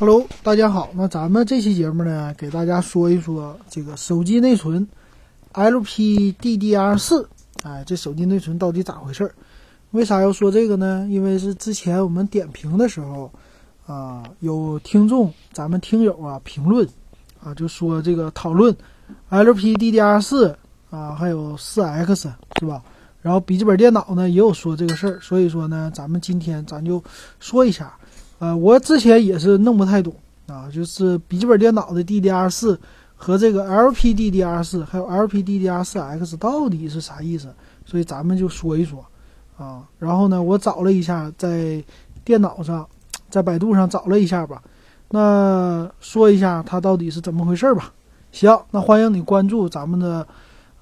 Hello，大家好。那咱们这期节目呢，给大家说一说这个手机内存 LPDDR4。哎，这手机内存到底咋回事儿？为啥要说这个呢？因为是之前我们点评的时候，啊，有听众，咱们听友啊评论，啊，就说这个讨论 LPDDR4 啊，还有 4X 是吧？然后笔记本电脑呢也有说这个事儿，所以说呢，咱们今天咱就说一下。呃，我之前也是弄不太懂啊，就是笔记本电脑的 DDR4 和这个 LPDDR4 还有 LPDDR4X 到底是啥意思？所以咱们就说一说啊。然后呢，我找了一下，在电脑上，在百度上找了一下吧。那说一下它到底是怎么回事吧。行，那欢迎你关注咱们的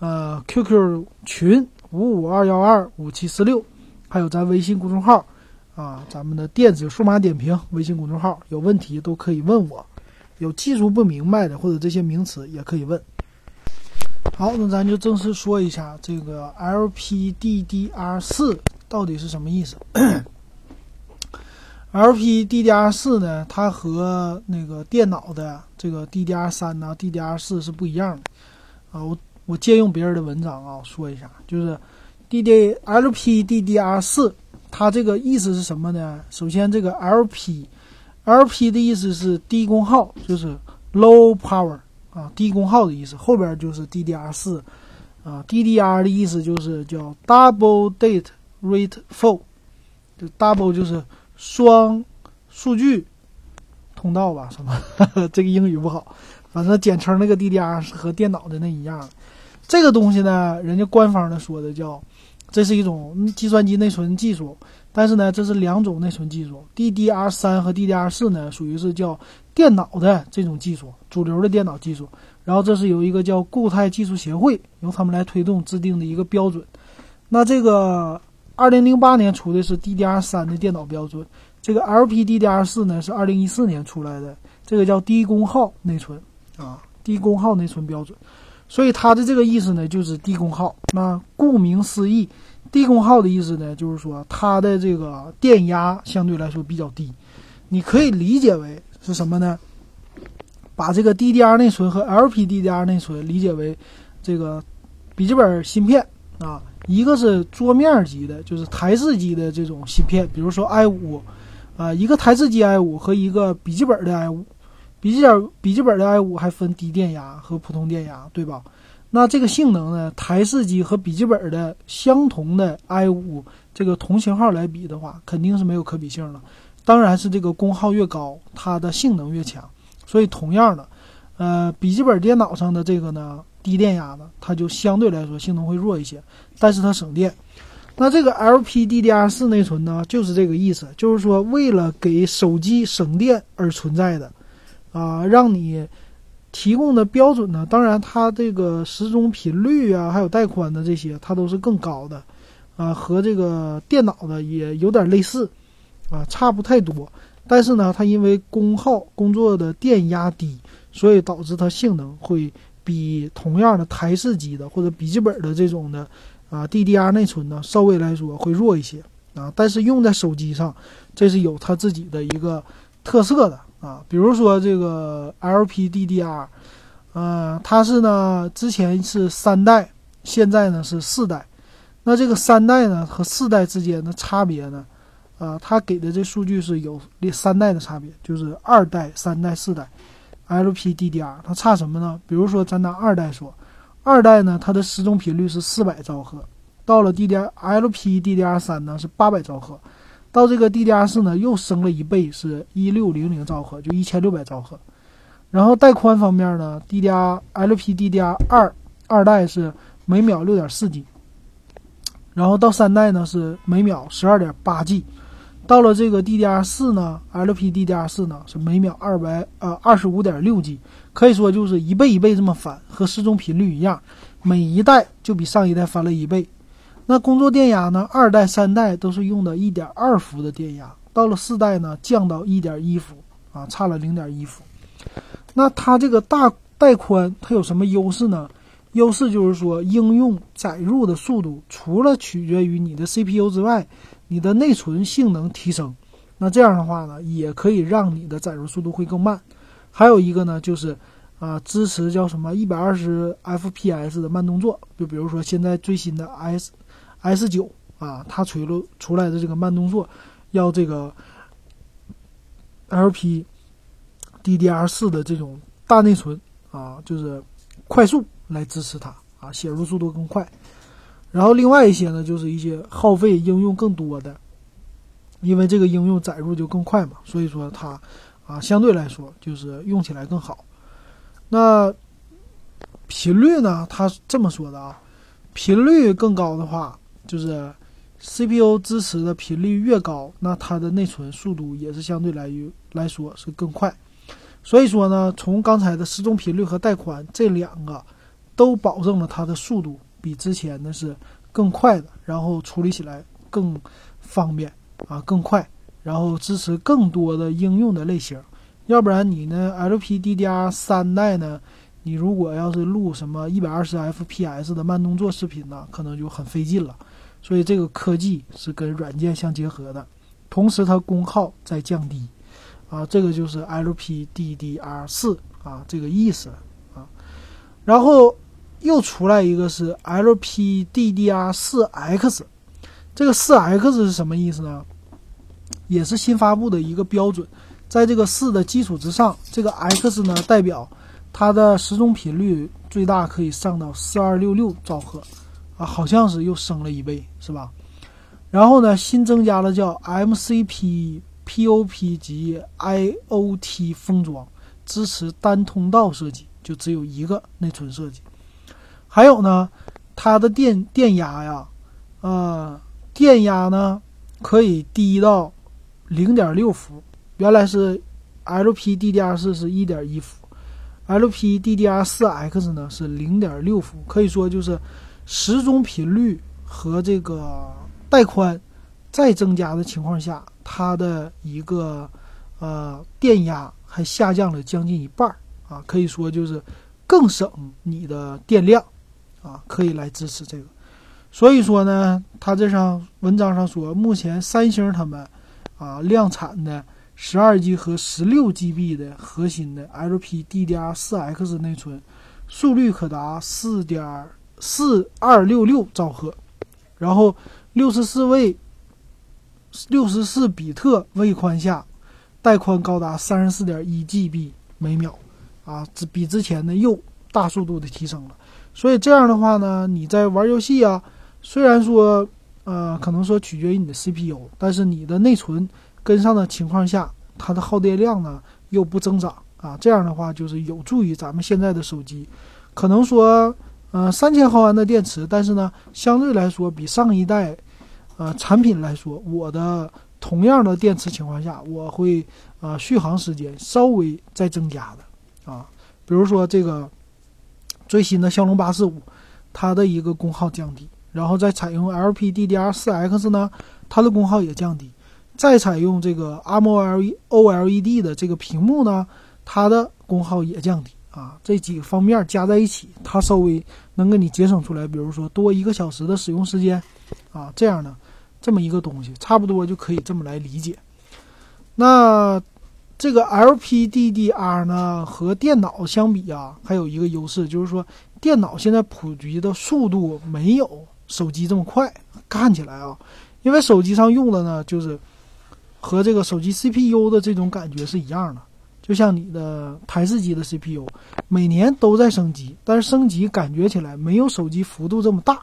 呃 QQ 群五五二幺二五七四六，还有咱微信公众号。啊，咱们的电子数码点评微信公众号有问题都可以问我，有技术不明白的或者这些名词也可以问。好，那咱就正式说一下这个 LPDDR 四到底是什么意思。LPDDR 四呢，它和那个电脑的这个 DDR 三呐、DDR 四是不一样的。啊，我我借用别人的文章啊说一下，就是 DD LPDDR 四。它这个意思是什么呢？首先，这个 LP，LP 的意思是低功耗，就是 low power 啊，低功耗的意思。后边就是 DDR 四啊，DDR 的意思就是叫 double data rate full，就 double 就是双数据通道吧？什么？这个英语不好，反正简称那个 DDR 是和电脑的那一样。这个东西呢，人家官方的说的叫。这是一种计算机内存技术，但是呢，这是两种内存技术。DDR 三和 DDR 四呢，属于是叫电脑的这种技术，主流的电脑技术。然后这是由一个叫固态技术协会，由他们来推动制定的一个标准。那这个二零零八年出的是 DDR 三的电脑标准，这个 LPDDR 四呢是二零一四年出来的，这个叫低功耗内存啊，低功耗内存标准。所以它的这个意思呢，就是低功耗。那顾名思义，低功耗的意思呢，就是说它的这个电压相对来说比较低。你可以理解为是什么呢？把这个 DDR 内存和 LPDDR 内存理解为这个笔记本芯片啊，一个是桌面级的，就是台式机的这种芯片，比如说 i5 啊，一个台式机 i5 和一个笔记本的 i5。笔记本笔记本的 i 五还分低电压和普通电压，对吧？那这个性能呢？台式机和笔记本的相同的 i 五这个同型号来比的话，肯定是没有可比性了。当然是这个功耗越高，它的性能越强。所以同样的，呃，笔记本电脑上的这个呢，低电压的，它就相对来说性能会弱一些，但是它省电。那这个 LPDDR 四内存呢，就是这个意思，就是说为了给手机省电而存在的。啊，让你提供的标准呢？当然，它这个时钟频率啊，还有带宽的这些，它都是更高的，啊，和这个电脑的也有点类似，啊，差不太多。但是呢，它因为功耗、工作的电压低，所以导致它性能会比同样的台式机的或者笔记本的这种的啊 DDR 内存呢，稍微来说会弱一些啊。但是用在手机上，这是有它自己的一个特色的。啊，比如说这个 LPDDR，呃，它是呢，之前是三代，现在呢是四代。那这个三代呢和四代之间的差别呢，啊，它给的这数据是有三代的差别，就是二代、三代、四代 LPDDR，它差什么呢？比如说咱拿二代说，二代呢它的时钟频率是四百兆赫，到了 DDR LPDDR 三呢是八百兆赫。到这个 DDR 四呢，又升了一倍，是一六零零兆赫，就一千六百兆赫。然后带宽方面呢，DDR LPDDR 二二代是每秒六点四 G，然后到三代呢是每秒十二点八 G，到了这个 DDR 四呢，LPDDR 四呢是每秒二百呃二十五点六 G，可以说就是一倍一倍这么翻，和时钟频率一样，每一代就比上一代翻了一倍。那工作电压呢？二代、三代都是用的一点二伏的电压，到了四代呢，降到一点一伏，啊，差了零点一伏。那它这个大带宽，它有什么优势呢？优势就是说，应用载入的速度，除了取决于你的 CPU 之外，你的内存性能提升，那这样的话呢，也可以让你的载入速度会更慢。还有一个呢，就是啊，支持叫什么一百二十 FPS 的慢动作，就比如说现在最新的 S S 九啊，它出了出来的这个慢动作，要这个 LP DDR 四的这种大内存啊，就是快速来支持它啊，写入速度更快。然后另外一些呢，就是一些耗费应用更多的。因为这个应用载入就更快嘛，所以说它啊相对来说就是用起来更好。那频率呢？它这么说的啊，频率更高的话，就是 CPU 支持的频率越高，那它的内存速度也是相对来于来说是更快。所以说呢，从刚才的时钟频率和带宽这两个都保证了它的速度比之前的是更快的，然后处理起来更方便。啊，更快，然后支持更多的应用的类型，要不然你呢？LPDDR 三代呢？你如果要是录什么一百二十 FPS 的慢动作视频呢，可能就很费劲了。所以这个科技是跟软件相结合的，同时它功耗在降低，啊，这个就是 LPDDR 四啊，这个意思啊。然后又出来一个是 LPDDR 四 X。这个四 X 是什么意思呢？也是新发布的一个标准，在这个四的基础之上，这个 X 呢代表它的时钟频率最大可以上到四二六六兆赫，啊，好像是又升了一倍，是吧？然后呢，新增加了叫 MCP、POP 及 IOT 封装，支持单通道设计，就只有一个内存设计。还有呢，它的电电压呀，呃。电压呢，可以低到零点六伏，原来是 LPDDR 四是一点一伏，LPDDR 四 X 呢是零点六伏，可以说就是时钟频率和这个带宽再增加的情况下，它的一个呃电压还下降了将近一半儿啊，可以说就是更省你的电量啊，可以来支持这个。所以说呢，他这上文章上说，目前三星他们啊量产的十二 G 和十六 GB 的核心的 LPDDR4X 内存，速率可达四点四二六六兆赫，然后六十四位六十四比特位宽下，带宽高达三十四点一 GB 每秒，啊，之比之前的又大速度的提升了。所以这样的话呢，你在玩游戏啊。虽然说，呃，可能说取决于你的 CPU，但是你的内存跟上的情况下，它的耗电量呢又不增长啊，这样的话就是有助于咱们现在的手机，可能说，呃，三千毫安的电池，但是呢，相对来说比上一代，呃，产品来说，我的同样的电池情况下，我会呃续航时间稍微再增加的啊，比如说这个最新的骁龙八四五，它的一个功耗降低。然后再采用 LPDDR4X 呢，它的功耗也降低；再采用这个 AMOLED 的这个屏幕呢，它的功耗也降低啊。这几个方面加在一起，它稍微能给你节省出来，比如说多一个小时的使用时间啊，这样的这么一个东西，差不多就可以这么来理解。那这个 LPDDR 呢，和电脑相比啊，还有一个优势，就是说电脑现在普及的速度没有。手机这么快，看起来啊，因为手机上用的呢，就是和这个手机 CPU 的这种感觉是一样的，就像你的台式机的 CPU，每年都在升级，但是升级感觉起来没有手机幅度这么大，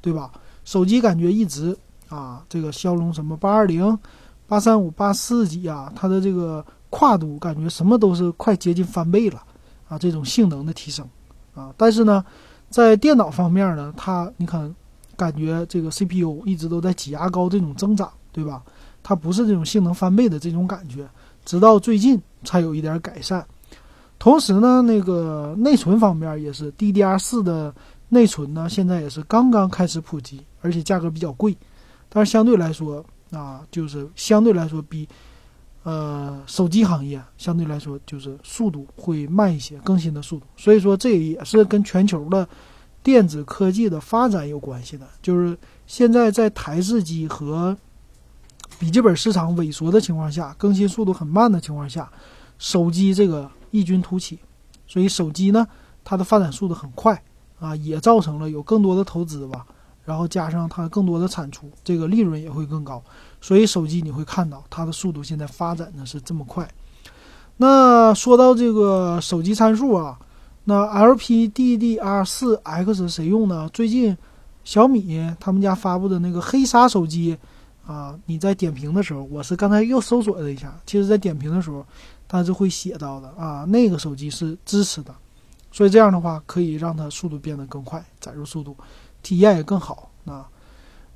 对吧？手机感觉一直啊，这个骁龙什么八二零、八三五、八四几啊，它的这个跨度感觉什么都是快接近翻倍了啊，这种性能的提升啊，但是呢，在电脑方面呢，它你看。感觉这个 CPU 一直都在挤牙膏这种增长，对吧？它不是这种性能翻倍的这种感觉，直到最近才有一点改善。同时呢，那个内存方面也是 DDR4 的内存呢，现在也是刚刚开始普及，而且价格比较贵。但是相对来说啊，就是相对来说比呃手机行业相对来说就是速度会慢一些，更新的速度。所以说这也是跟全球的。电子科技的发展有关系的，就是现在在台式机和笔记本市场萎缩的情况下，更新速度很慢的情况下，手机这个异军突起，所以手机呢，它的发展速度很快啊，也造成了有更多的投资吧，然后加上它更多的产出，这个利润也会更高，所以手机你会看到它的速度现在发展的是这么快。那说到这个手机参数啊，那 LPDDR4X 谁用呢？最近小米他们家发布的那个黑鲨手机。啊，你在点评的时候，我是刚才又搜索了一下，其实，在点评的时候，它是会写到的啊，那个手机是支持的，所以这样的话可以让它速度变得更快，载入速度，体验也更好啊。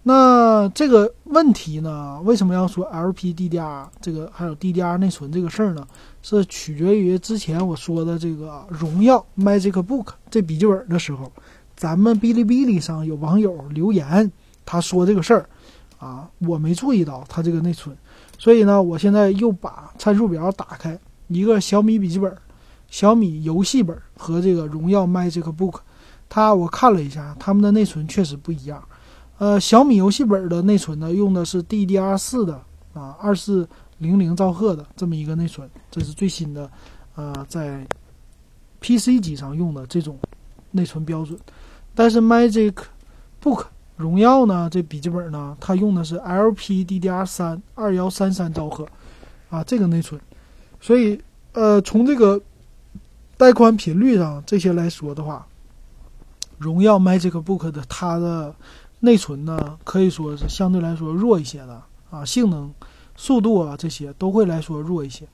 那这个问题呢，为什么要说 LPDDR 这个还有 DDR 内存这个事儿呢？是取决于之前我说的这个荣耀 MagicBook 这笔记本的时候，咱们哔哩哔哩上有网友留言，他说这个事儿。啊，我没注意到它这个内存，所以呢，我现在又把参数表打开，一个小米笔记本、小米游戏本和这个荣耀 MagicBook，它我看了一下，它们的内存确实不一样。呃，小米游戏本的内存呢，用的是 DDR4 的啊，二四零零兆赫的这么一个内存，这是最新的，呃，在 PC 机上用的这种内存标准。但是 MagicBook。荣耀呢，这笔记本呢，它用的是 LPDDR3 二幺三三兆赫，啊，这个内存，所以呃，从这个带宽频率上这些来说的话，荣耀 MagicBook 的它的内存呢，可以说是相对来说弱一些的啊，性能、速度啊这些都会来说弱一些，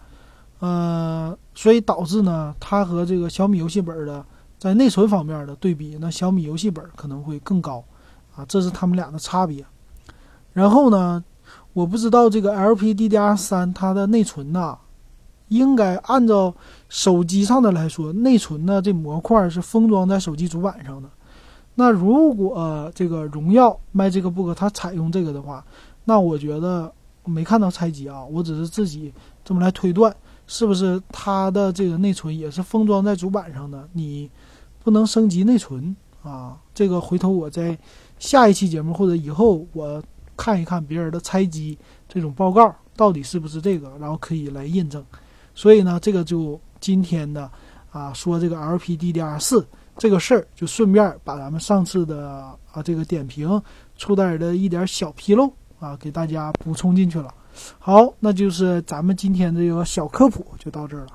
呃，所以导致呢，它和这个小米游戏本的在内存方面的对比，那小米游戏本可能会更高。啊，这是他们俩的差别。然后呢，我不知道这个 LPDDR3 它的内存呐，应该按照手机上的来说，内存呢这模块是封装在手机主板上的。那如果这个荣耀 MagicBook 它采用这个的话，那我觉得没看到拆机啊，我只是自己这么来推断，是不是它的这个内存也是封装在主板上的？你不能升级内存啊？这个回头我再。下一期节目或者以后我看一看别人的拆机这种报告到底是不是这个，然后可以来印证。所以呢，这个就今天的啊说这个 LPDDR4 这个事儿，就顺便把咱们上次的啊这个点评出点的一点小纰漏啊给大家补充进去了。好，那就是咱们今天这个小科普就到这儿了。